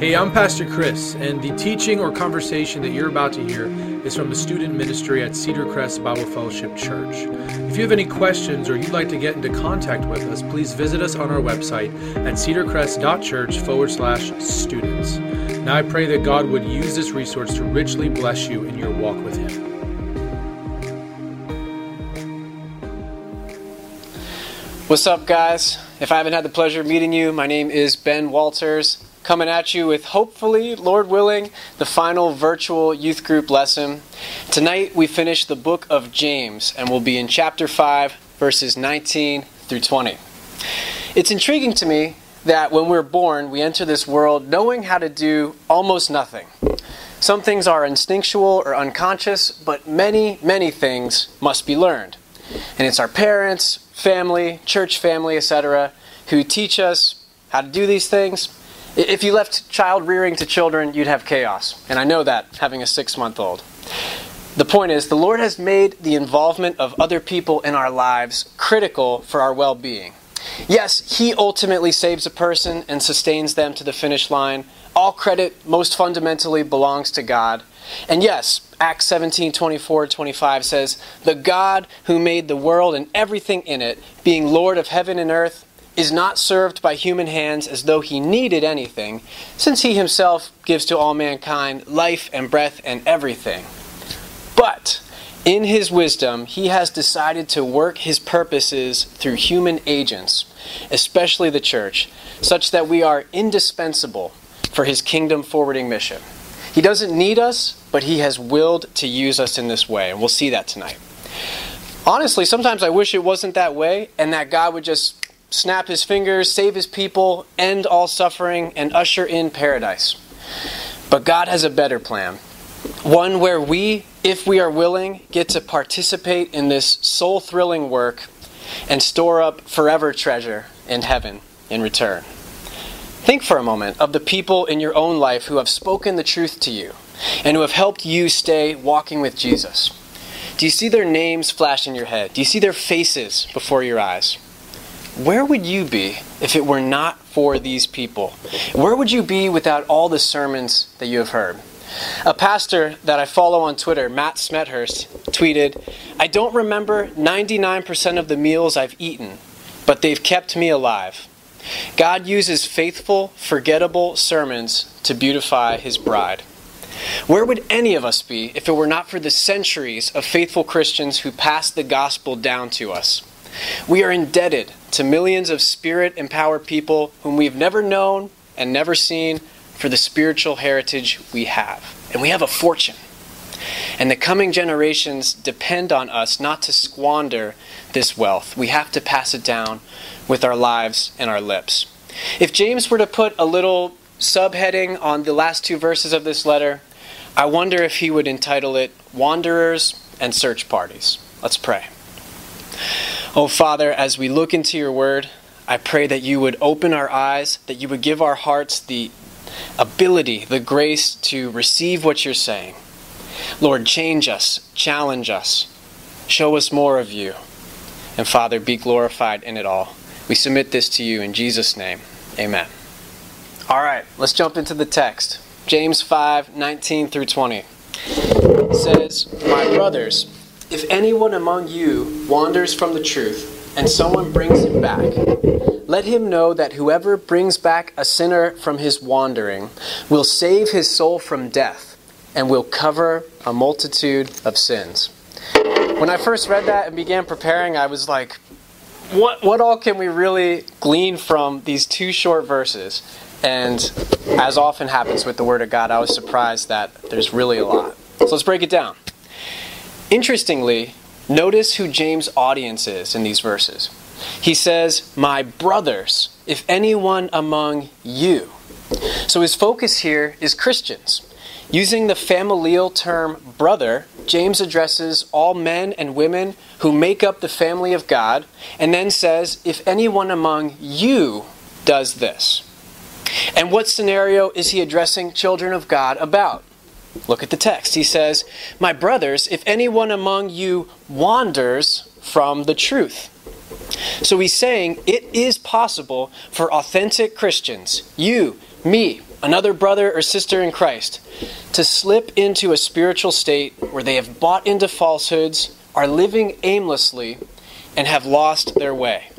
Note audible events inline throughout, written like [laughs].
Hey, I'm Pastor Chris, and the teaching or conversation that you're about to hear is from the student ministry at Cedar Crest Bible Fellowship Church. If you have any questions or you'd like to get into contact with us, please visit us on our website at cedarcrest.church forward slash students. Now, I pray that God would use this resource to richly bless you in your walk with Him. What's up, guys? If I haven't had the pleasure of meeting you, my name is Ben Walters coming at you with hopefully, Lord willing, the final virtual youth group lesson. Tonight we finish the book of James and we'll be in chapter 5, verses 19 through 20. It's intriguing to me that when we're born, we enter this world knowing how to do almost nothing. Some things are instinctual or unconscious, but many, many things must be learned. And it's our parents, family, church family, etc., who teach us how to do these things if you left child rearing to children, you'd have chaos. And I know that, having a six month old. The point is, the Lord has made the involvement of other people in our lives critical for our well being. Yes, He ultimately saves a person and sustains them to the finish line. All credit, most fundamentally, belongs to God. And yes, Acts 17 24 25 says, The God who made the world and everything in it, being Lord of heaven and earth, is not served by human hands as though he needed anything, since he himself gives to all mankind life and breath and everything. But in his wisdom, he has decided to work his purposes through human agents, especially the church, such that we are indispensable for his kingdom forwarding mission. He doesn't need us, but he has willed to use us in this way, and we'll see that tonight. Honestly, sometimes I wish it wasn't that way and that God would just snap his fingers, save his people, end all suffering, and usher in paradise. But God has a better plan. One where we, if we are willing, get to participate in this soul thrilling work and store up forever treasure in heaven in return. Think for a moment of the people in your own life who have spoken the truth to you and who have helped you stay walking with Jesus. Do you see their names flash in your head? Do you see their faces before your eyes? Where would you be if it were not for these people? Where would you be without all the sermons that you have heard? A pastor that I follow on Twitter, Matt Smethurst, tweeted, I don't remember 99% of the meals I've eaten, but they've kept me alive. God uses faithful, forgettable sermons to beautify his bride. Where would any of us be if it were not for the centuries of faithful Christians who passed the gospel down to us? We are indebted to millions of spirit empowered people whom we've never known and never seen for the spiritual heritage we have. And we have a fortune. And the coming generations depend on us not to squander this wealth. We have to pass it down with our lives and our lips. If James were to put a little subheading on the last two verses of this letter, I wonder if he would entitle it Wanderers and Search Parties. Let's pray. Oh, Father, as we look into your word, I pray that you would open our eyes, that you would give our hearts the ability, the grace to receive what you're saying. Lord, change us, challenge us, show us more of you. And Father, be glorified in it all. We submit this to you in Jesus' name. Amen. All right, let's jump into the text. James 5 19 through 20 it says, My brothers, if anyone among you wanders from the truth, and someone brings him back, let him know that whoever brings back a sinner from his wandering will save his soul from death and will cover a multitude of sins. When I first read that and began preparing, I was like, what, what all can we really glean from these two short verses? And as often happens with the Word of God, I was surprised that there's really a lot. So let's break it down. Interestingly, notice who James' audience is in these verses. He says, My brothers, if anyone among you. So his focus here is Christians. Using the familial term brother, James addresses all men and women who make up the family of God, and then says, If anyone among you does this. And what scenario is he addressing children of God about? Look at the text. He says, My brothers, if anyone among you wanders from the truth. So he's saying it is possible for authentic Christians, you, me, another brother or sister in Christ, to slip into a spiritual state where they have bought into falsehoods, are living aimlessly, and have lost their way.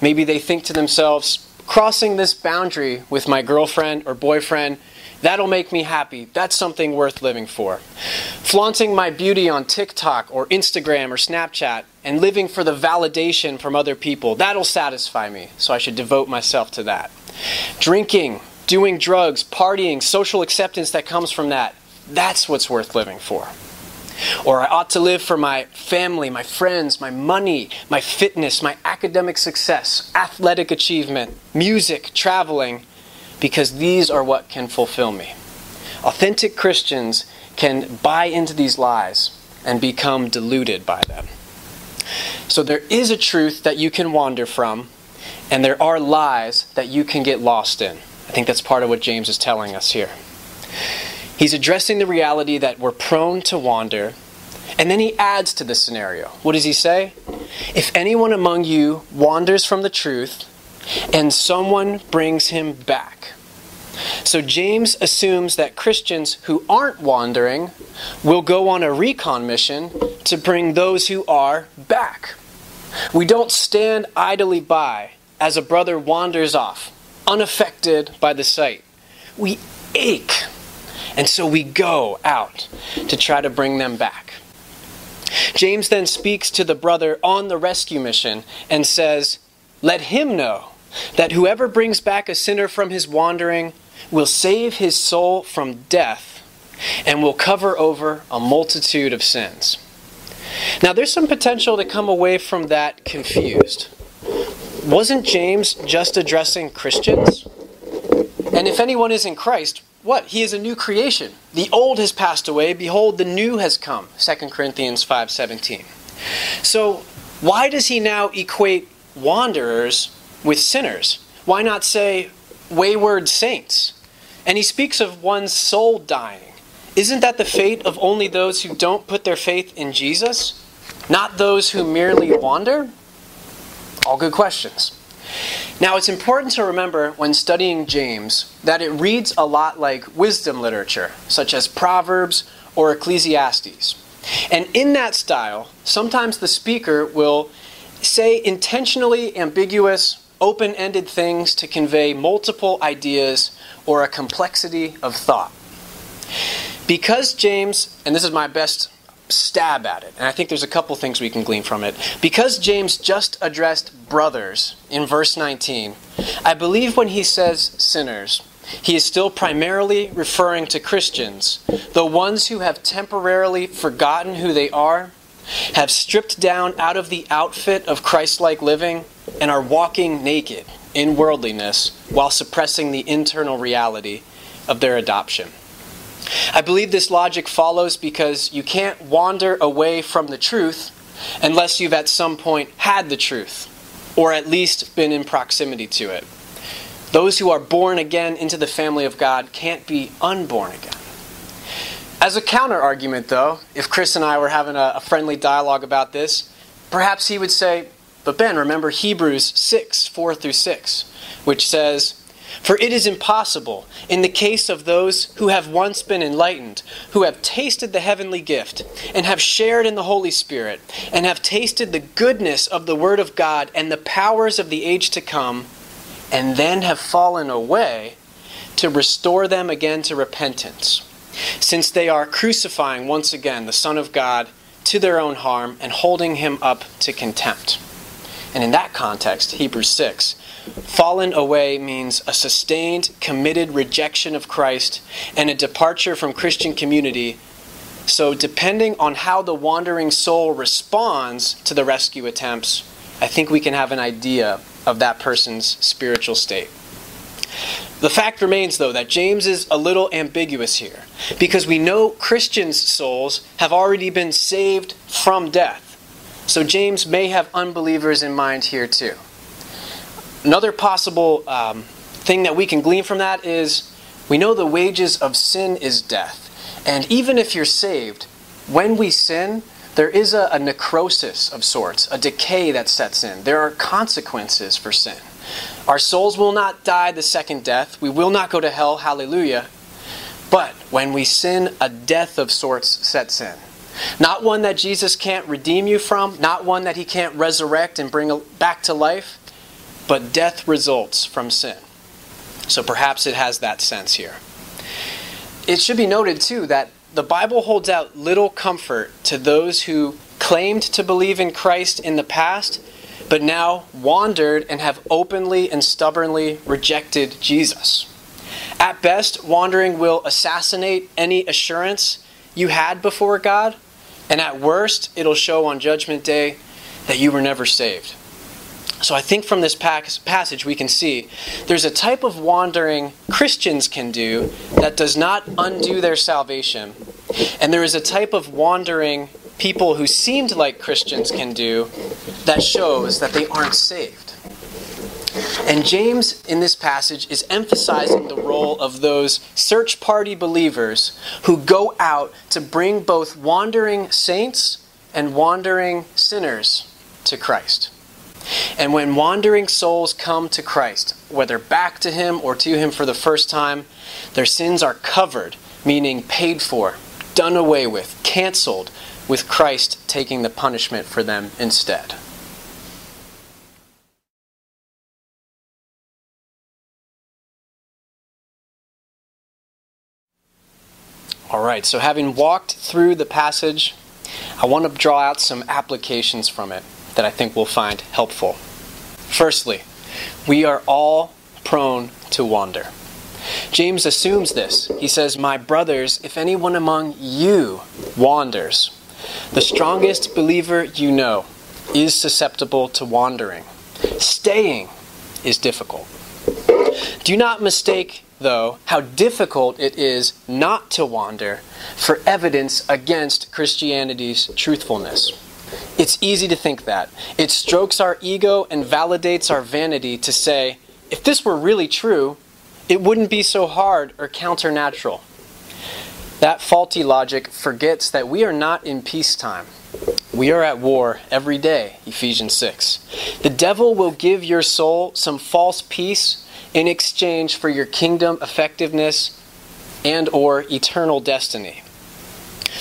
Maybe they think to themselves, crossing this boundary with my girlfriend or boyfriend, that'll make me happy. That's something worth living for. Flaunting my beauty on TikTok or Instagram or Snapchat and living for the validation from other people, that'll satisfy me, so I should devote myself to that. Drinking, doing drugs, partying, social acceptance that comes from that, that's what's worth living for. Or I ought to live for my family, my friends, my money, my fitness, my academic success, athletic achievement, music, traveling, because these are what can fulfill me. Authentic Christians can buy into these lies and become deluded by them. So there is a truth that you can wander from, and there are lies that you can get lost in. I think that's part of what James is telling us here. He's addressing the reality that we're prone to wander, and then he adds to the scenario. What does he say? If anyone among you wanders from the truth, and someone brings him back. So James assumes that Christians who aren't wandering will go on a recon mission to bring those who are back. We don't stand idly by as a brother wanders off, unaffected by the sight. We ache and so we go out to try to bring them back. James then speaks to the brother on the rescue mission and says, Let him know that whoever brings back a sinner from his wandering will save his soul from death and will cover over a multitude of sins. Now, there's some potential to come away from that confused. Wasn't James just addressing Christians? And if anyone is in Christ, what? He is a new creation. The old has passed away, behold the new has come. 2 Corinthians 5:17. So, why does he now equate wanderers with sinners? Why not say wayward saints? And he speaks of one's soul dying. Isn't that the fate of only those who don't put their faith in Jesus? Not those who merely wander? All good questions. Now, it's important to remember when studying James that it reads a lot like wisdom literature, such as Proverbs or Ecclesiastes. And in that style, sometimes the speaker will say intentionally ambiguous, open ended things to convey multiple ideas or a complexity of thought. Because James, and this is my best stab at it. And I think there's a couple things we can glean from it. Because James just addressed brothers in verse 19, I believe when he says sinners, he is still primarily referring to Christians, the ones who have temporarily forgotten who they are, have stripped down out of the outfit of Christ like living, and are walking naked in worldliness while suppressing the internal reality of their adoption. I believe this logic follows because you can't wander away from the truth unless you've at some point had the truth, or at least been in proximity to it. Those who are born again into the family of God can't be unborn again. As a counter argument, though, if Chris and I were having a, a friendly dialogue about this, perhaps he would say, But Ben, remember Hebrews 6 4 through 6, which says, for it is impossible, in the case of those who have once been enlightened, who have tasted the heavenly gift, and have shared in the Holy Spirit, and have tasted the goodness of the Word of God and the powers of the age to come, and then have fallen away, to restore them again to repentance, since they are crucifying once again the Son of God to their own harm and holding him up to contempt. And in that context, Hebrews 6, Fallen away means a sustained, committed rejection of Christ and a departure from Christian community. So, depending on how the wandering soul responds to the rescue attempts, I think we can have an idea of that person's spiritual state. The fact remains, though, that James is a little ambiguous here because we know Christians' souls have already been saved from death. So, James may have unbelievers in mind here, too. Another possible um, thing that we can glean from that is we know the wages of sin is death. And even if you're saved, when we sin, there is a, a necrosis of sorts, a decay that sets in. There are consequences for sin. Our souls will not die the second death. We will not go to hell. Hallelujah. But when we sin, a death of sorts sets in. Not one that Jesus can't redeem you from, not one that he can't resurrect and bring back to life, but death results from sin. So perhaps it has that sense here. It should be noted, too, that the Bible holds out little comfort to those who claimed to believe in Christ in the past, but now wandered and have openly and stubbornly rejected Jesus. At best, wandering will assassinate any assurance you had before God, and at worst, it'll show on Judgment Day that you were never saved. So I think from this passage we can see there's a type of wandering Christians can do that does not undo their salvation. And there is a type of wandering people who seemed like Christians can do that shows that they aren't saved. And James, in this passage, is emphasizing the role of those search party believers who go out to bring both wandering saints and wandering sinners to Christ. And when wandering souls come to Christ, whether back to Him or to Him for the first time, their sins are covered, meaning paid for, done away with, canceled, with Christ taking the punishment for them instead. All right, so having walked through the passage, I want to draw out some applications from it that I think we'll find helpful. Firstly, we are all prone to wander. James assumes this. He says, My brothers, if anyone among you wanders, the strongest believer you know is susceptible to wandering. Staying is difficult. Do not mistake though, how difficult it is not to wander for evidence against Christianity's truthfulness. It's easy to think that. It strokes our ego and validates our vanity to say, if this were really true, it wouldn't be so hard or counternatural. That faulty logic forgets that we are not in peacetime. We are at war every day, Ephesians 6. The devil will give your soul some false peace in exchange for your kingdom effectiveness and or eternal destiny.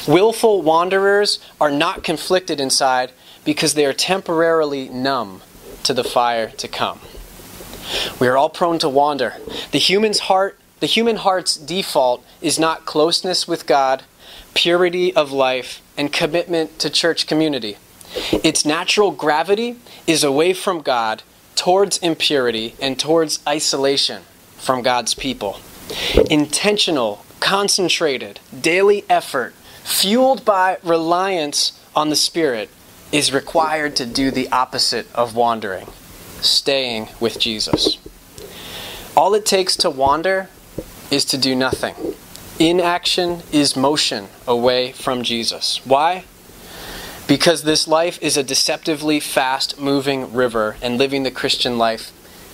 Willful wanderers are not conflicted inside because they are temporarily numb to the fire to come. We are all prone to wander. The human's heart, the human heart's default is not closeness with God, purity of life, and commitment to church community. Its natural gravity is away from God towards impurity and towards isolation from God's people. Intentional, concentrated, daily effort, fueled by reliance on the Spirit, is required to do the opposite of wandering, staying with Jesus. All it takes to wander is to do nothing. Inaction is motion away from Jesus. Why? Because this life is a deceptively fast moving river, and living the Christian life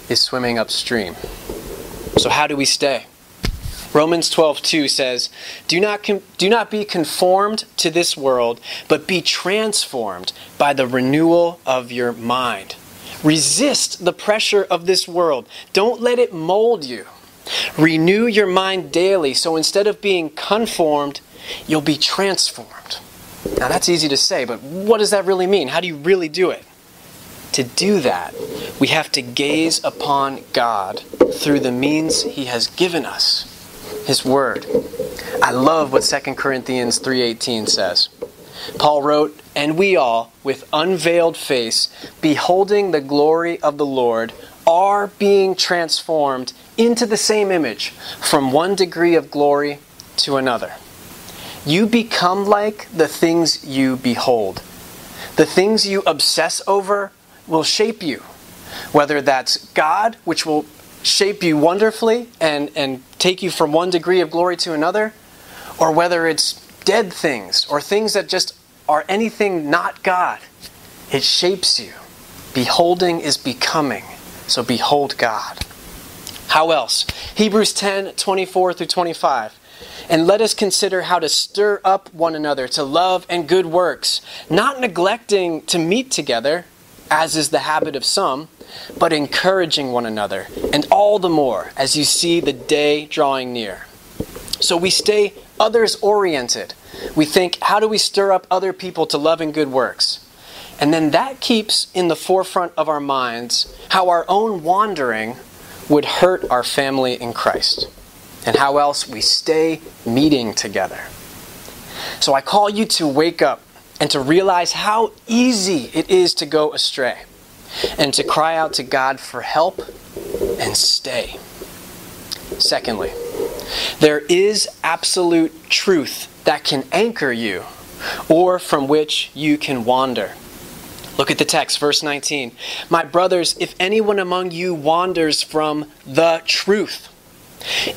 is swimming upstream. So, how do we stay? Romans 12:2 says, "Do not com- do not be conformed to this world, but be transformed by the renewal of your mind." Resist the pressure of this world. Don't let it mold you. Renew your mind daily so instead of being conformed, you'll be transformed. Now that's easy to say, but what does that really mean? How do you really do it? To do that, we have to gaze upon God through the means He has given us, His Word. I love what 2 Corinthians 3:18 says. Paul wrote, "And we all, with unveiled face, beholding the glory of the Lord, are being transformed into the same image, from one degree of glory to another." you become like the things you behold. The things you obsess over will shape you. Whether that's God, which will shape you wonderfully and, and take you from one degree of glory to another, or whether it's dead things or things that just are anything not God, it shapes you. Beholding is becoming. So behold God. How else? Hebrews 10 24 through 25. And let us consider how to stir up one another to love and good works, not neglecting to meet together, as is the habit of some, but encouraging one another, and all the more as you see the day drawing near. So we stay others oriented. We think, how do we stir up other people to love and good works? And then that keeps in the forefront of our minds how our own wandering would hurt our family in Christ, and how else we stay meeting together. So I call you to wake up and to realize how easy it is to go astray, and to cry out to God for help and stay. Secondly, there is absolute truth that can anchor you or from which you can wander. Look at the text, verse 19. My brothers, if anyone among you wanders from the truth,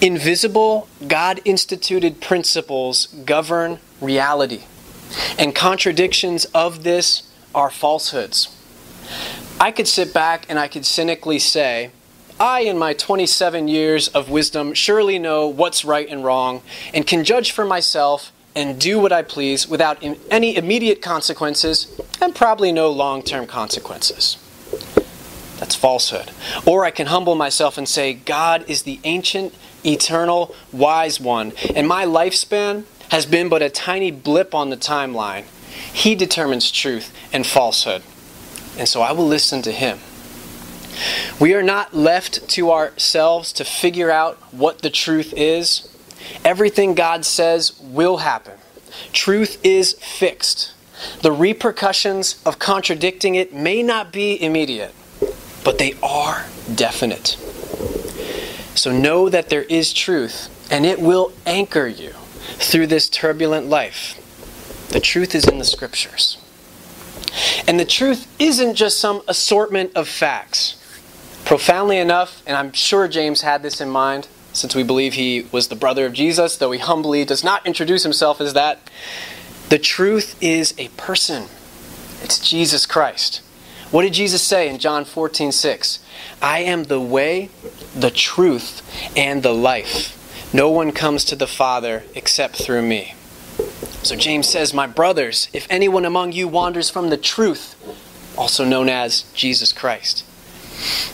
invisible, God instituted principles govern reality, and contradictions of this are falsehoods. I could sit back and I could cynically say, I, in my 27 years of wisdom, surely know what's right and wrong, and can judge for myself and do what I please without any immediate consequences and probably no long term consequences. That's falsehood. Or I can humble myself and say, God is the ancient, eternal, wise one, and my lifespan has been but a tiny blip on the timeline. He determines truth and falsehood, and so I will listen to him. We are not left to ourselves to figure out what the truth is Everything God says will happen. Truth is fixed. The repercussions of contradicting it may not be immediate, but they are definite. So know that there is truth, and it will anchor you through this turbulent life. The truth is in the scriptures. And the truth isn't just some assortment of facts. Profoundly enough, and I'm sure James had this in mind, since we believe he was the brother of Jesus, though he humbly does not introduce himself as that. The truth is a person. It's Jesus Christ. What did Jesus say in John 14, 6? I am the way, the truth, and the life. No one comes to the Father except through me. So James says, My brothers, if anyone among you wanders from the truth, also known as Jesus Christ,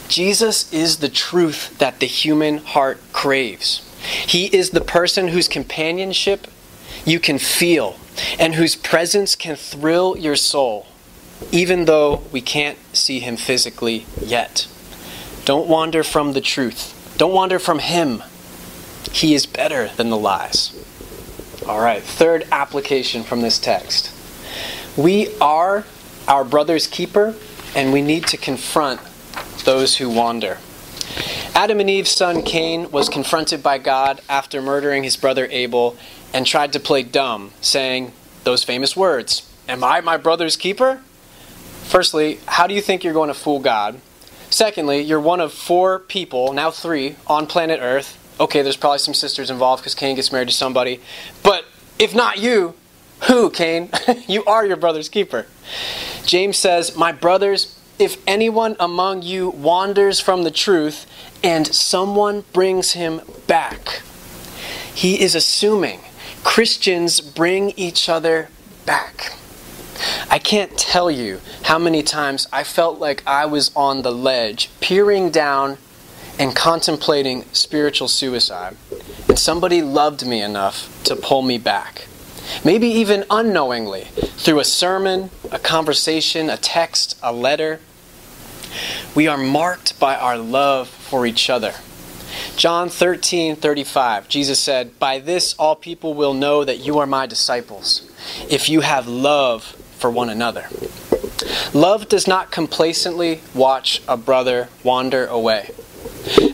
Jesus is the truth that the human heart craves. He is the person whose companionship you can feel and whose presence can thrill your soul, even though we can't see him physically yet. Don't wander from the truth. Don't wander from him. He is better than the lies. All right, third application from this text. We are our brother's keeper, and we need to confront those who wander. Adam and Eve's son Cain was confronted by God after murdering his brother Abel and tried to play dumb, saying those famous words Am I my brother's keeper? Firstly, how do you think you're going to fool God? Secondly, you're one of four people, now three, on planet Earth. Okay, there's probably some sisters involved because Cain gets married to somebody. But if not you, who, Cain? [laughs] you are your brother's keeper. James says, My brothers, if anyone among you wanders from the truth and someone brings him back, he is assuming Christians bring each other back. I can't tell you how many times I felt like I was on the ledge, peering down and contemplating spiritual suicide, and somebody loved me enough to pull me back. Maybe even unknowingly, through a sermon, a conversation, a text, a letter. We are marked by our love for each other. John 13, 35, Jesus said, By this all people will know that you are my disciples, if you have love for one another. Love does not complacently watch a brother wander away.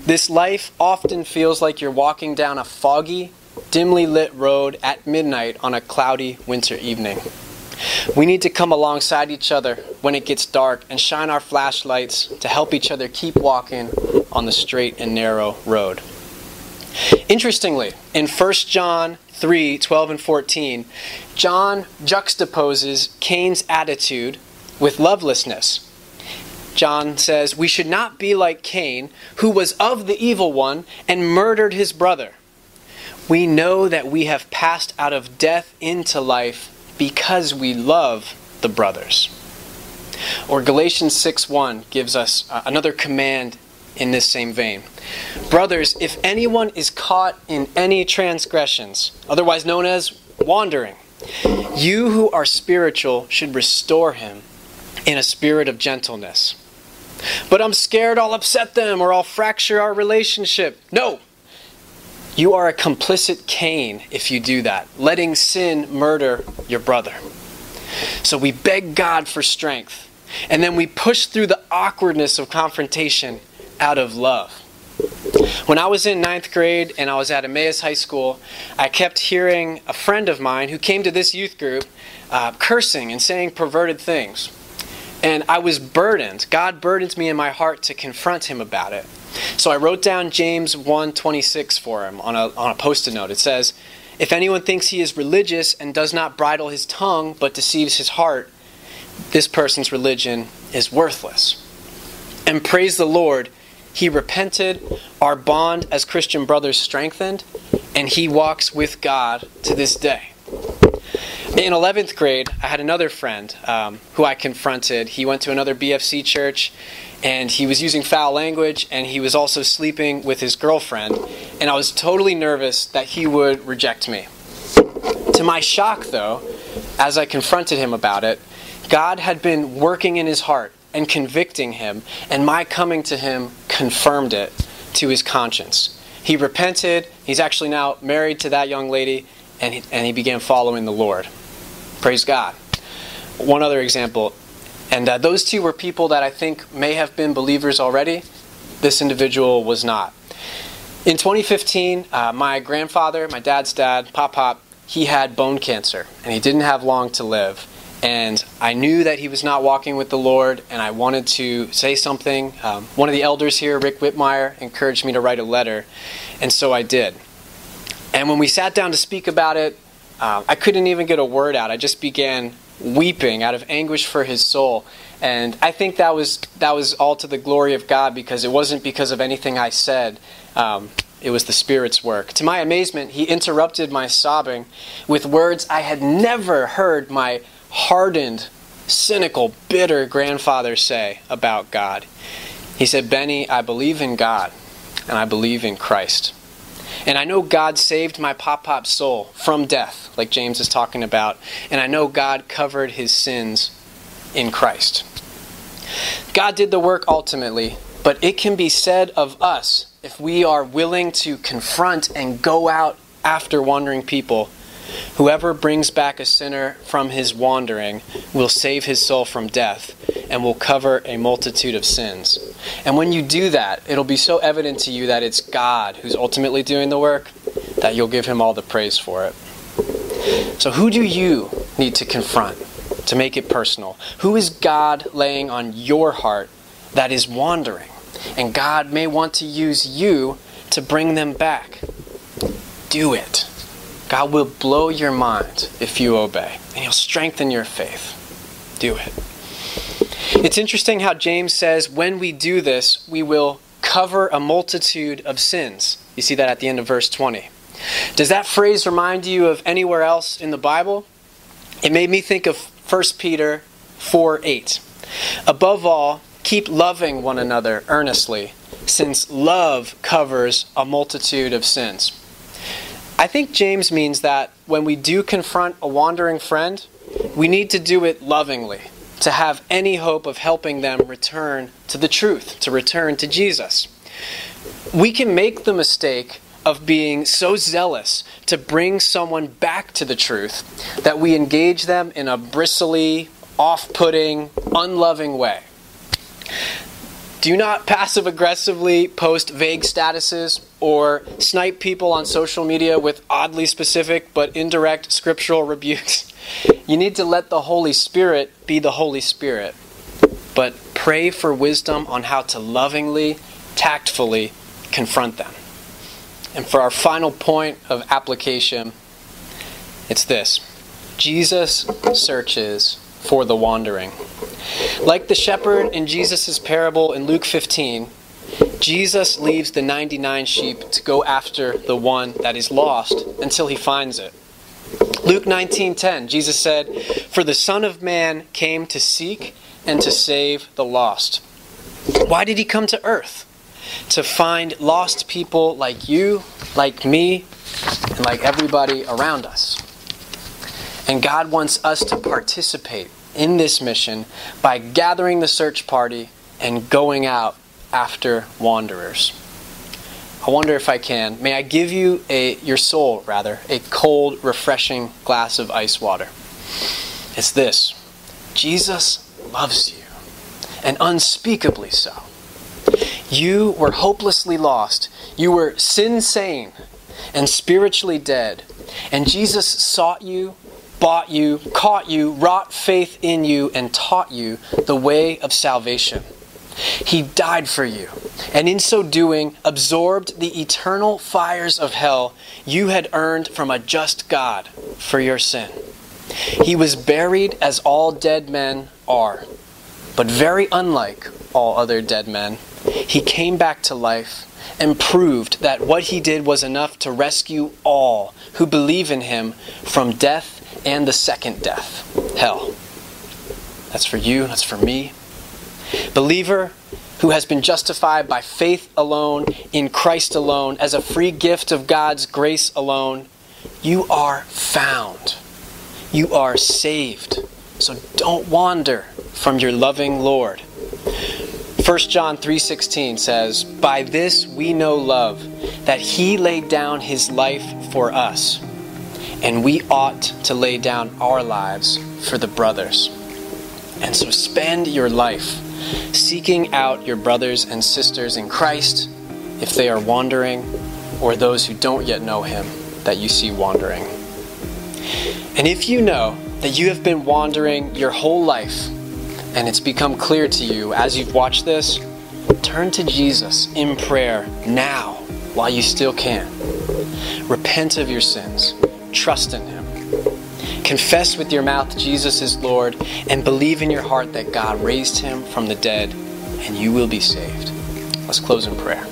This life often feels like you're walking down a foggy, dimly lit road at midnight on a cloudy winter evening. We need to come alongside each other when it gets dark and shine our flashlights to help each other keep walking on the straight and narrow road. Interestingly, in 1 John 3 12 and 14, John juxtaposes Cain's attitude with lovelessness. John says, We should not be like Cain, who was of the evil one and murdered his brother. We know that we have passed out of death into life because we love the brothers. Or Galatians 6:1 gives us uh, another command in this same vein. Brothers, if anyone is caught in any transgressions, otherwise known as wandering, you who are spiritual should restore him in a spirit of gentleness. But I'm scared I'll upset them or I'll fracture our relationship. No! You are a complicit Cain if you do that, letting sin murder your brother. So we beg God for strength, and then we push through the awkwardness of confrontation out of love. When I was in ninth grade and I was at Emmaus High School, I kept hearing a friend of mine who came to this youth group uh, cursing and saying perverted things. And I was burdened. God burdened me in my heart to confront him about it. So I wrote down James 1:26 for him on a, on a post-it note. It says, If anyone thinks he is religious and does not bridle his tongue but deceives his heart, this person's religion is worthless. And praise the Lord, he repented, our bond as Christian brothers strengthened, and he walks with God to this day. In 11th grade, I had another friend um, who I confronted. He went to another BFC church and he was using foul language and he was also sleeping with his girlfriend. And I was totally nervous that he would reject me. To my shock, though, as I confronted him about it, God had been working in his heart and convicting him, and my coming to him confirmed it to his conscience. He repented, he's actually now married to that young lady, and he, and he began following the Lord. Praise God. One other example, and uh, those two were people that I think may have been believers already. This individual was not. In 2015, uh, my grandfather, my dad's dad, Pop Pop, he had bone cancer, and he didn't have long to live and I knew that he was not walking with the Lord, and I wanted to say something. Um, one of the elders here, Rick Whitmire, encouraged me to write a letter, and so I did. And when we sat down to speak about it, uh, I couldn't even get a word out. I just began weeping out of anguish for his soul. And I think that was that was all to the glory of God because it wasn't because of anything I said. Um, it was the Spirit's work. To my amazement, he interrupted my sobbing with words I had never heard my hardened, cynical, bitter grandfather say about God. He said, Benny, I believe in God and I believe in Christ. And I know God saved my pop pop soul from death, like James is talking about. And I know God covered his sins in Christ. God did the work ultimately, but it can be said of us if we are willing to confront and go out after wandering people Whoever brings back a sinner from his wandering will save his soul from death and will cover a multitude of sins. And when you do that, it'll be so evident to you that it's God who's ultimately doing the work that you'll give him all the praise for it. So, who do you need to confront to make it personal? Who is God laying on your heart that is wandering? And God may want to use you to bring them back. Do it. God will blow your mind if you obey, and He'll strengthen your faith. Do it. It's interesting how James says when we do this, we will cover a multitude of sins. You see that at the end of verse 20. Does that phrase remind you of anywhere else in the Bible? It made me think of 1 Peter 4 8. Above all, keep loving one another earnestly, since love covers a multitude of sins. I think James means that when we do confront a wandering friend, we need to do it lovingly, to have any hope of helping them return to the truth, to return to Jesus. We can make the mistake of being so zealous to bring someone back to the truth that we engage them in a bristly, off putting, unloving way. Do not passive aggressively post vague statuses or snipe people on social media with oddly specific but indirect scriptural rebukes. You need to let the Holy Spirit be the Holy Spirit. But pray for wisdom on how to lovingly, tactfully confront them. And for our final point of application, it's this Jesus searches for the wandering. Like the shepherd in Jesus' parable in Luke 15, Jesus leaves the 99 sheep to go after the one that is lost until he finds it. Luke 19:10, Jesus said, "For the Son of Man came to seek and to save the lost." Why did he come to earth? To find lost people like you, like me, and like everybody around us. And God wants us to participate in this mission by gathering the search party and going out after wanderers. I wonder if I can. May I give you a your soul rather a cold, refreshing glass of ice water? It's this. Jesus loves you, and unspeakably so. You were hopelessly lost. You were sin sane and spiritually dead. And Jesus sought you, bought you, caught you, wrought faith in you, and taught you the way of salvation. He died for you, and in so doing, absorbed the eternal fires of hell you had earned from a just God for your sin. He was buried as all dead men are, but very unlike all other dead men. He came back to life and proved that what he did was enough to rescue all who believe in him from death and the second death, hell. That's for you, that's for me. Believer who has been justified by faith alone, in Christ alone, as a free gift of God's grace alone, you are found. You are saved. So don't wander from your loving Lord. 1 John 3:16 says, "By this we know love, that he laid down his life for us, and we ought to lay down our lives for the brothers." And so spend your life seeking out your brothers and sisters in Christ if they are wandering or those who don't yet know him that you see wandering. And if you know that you have been wandering your whole life and it's become clear to you as you've watched this, turn to Jesus in prayer now while you still can. Repent of your sins, trust in Him. Confess with your mouth Jesus is Lord, and believe in your heart that God raised Him from the dead, and you will be saved. Let's close in prayer.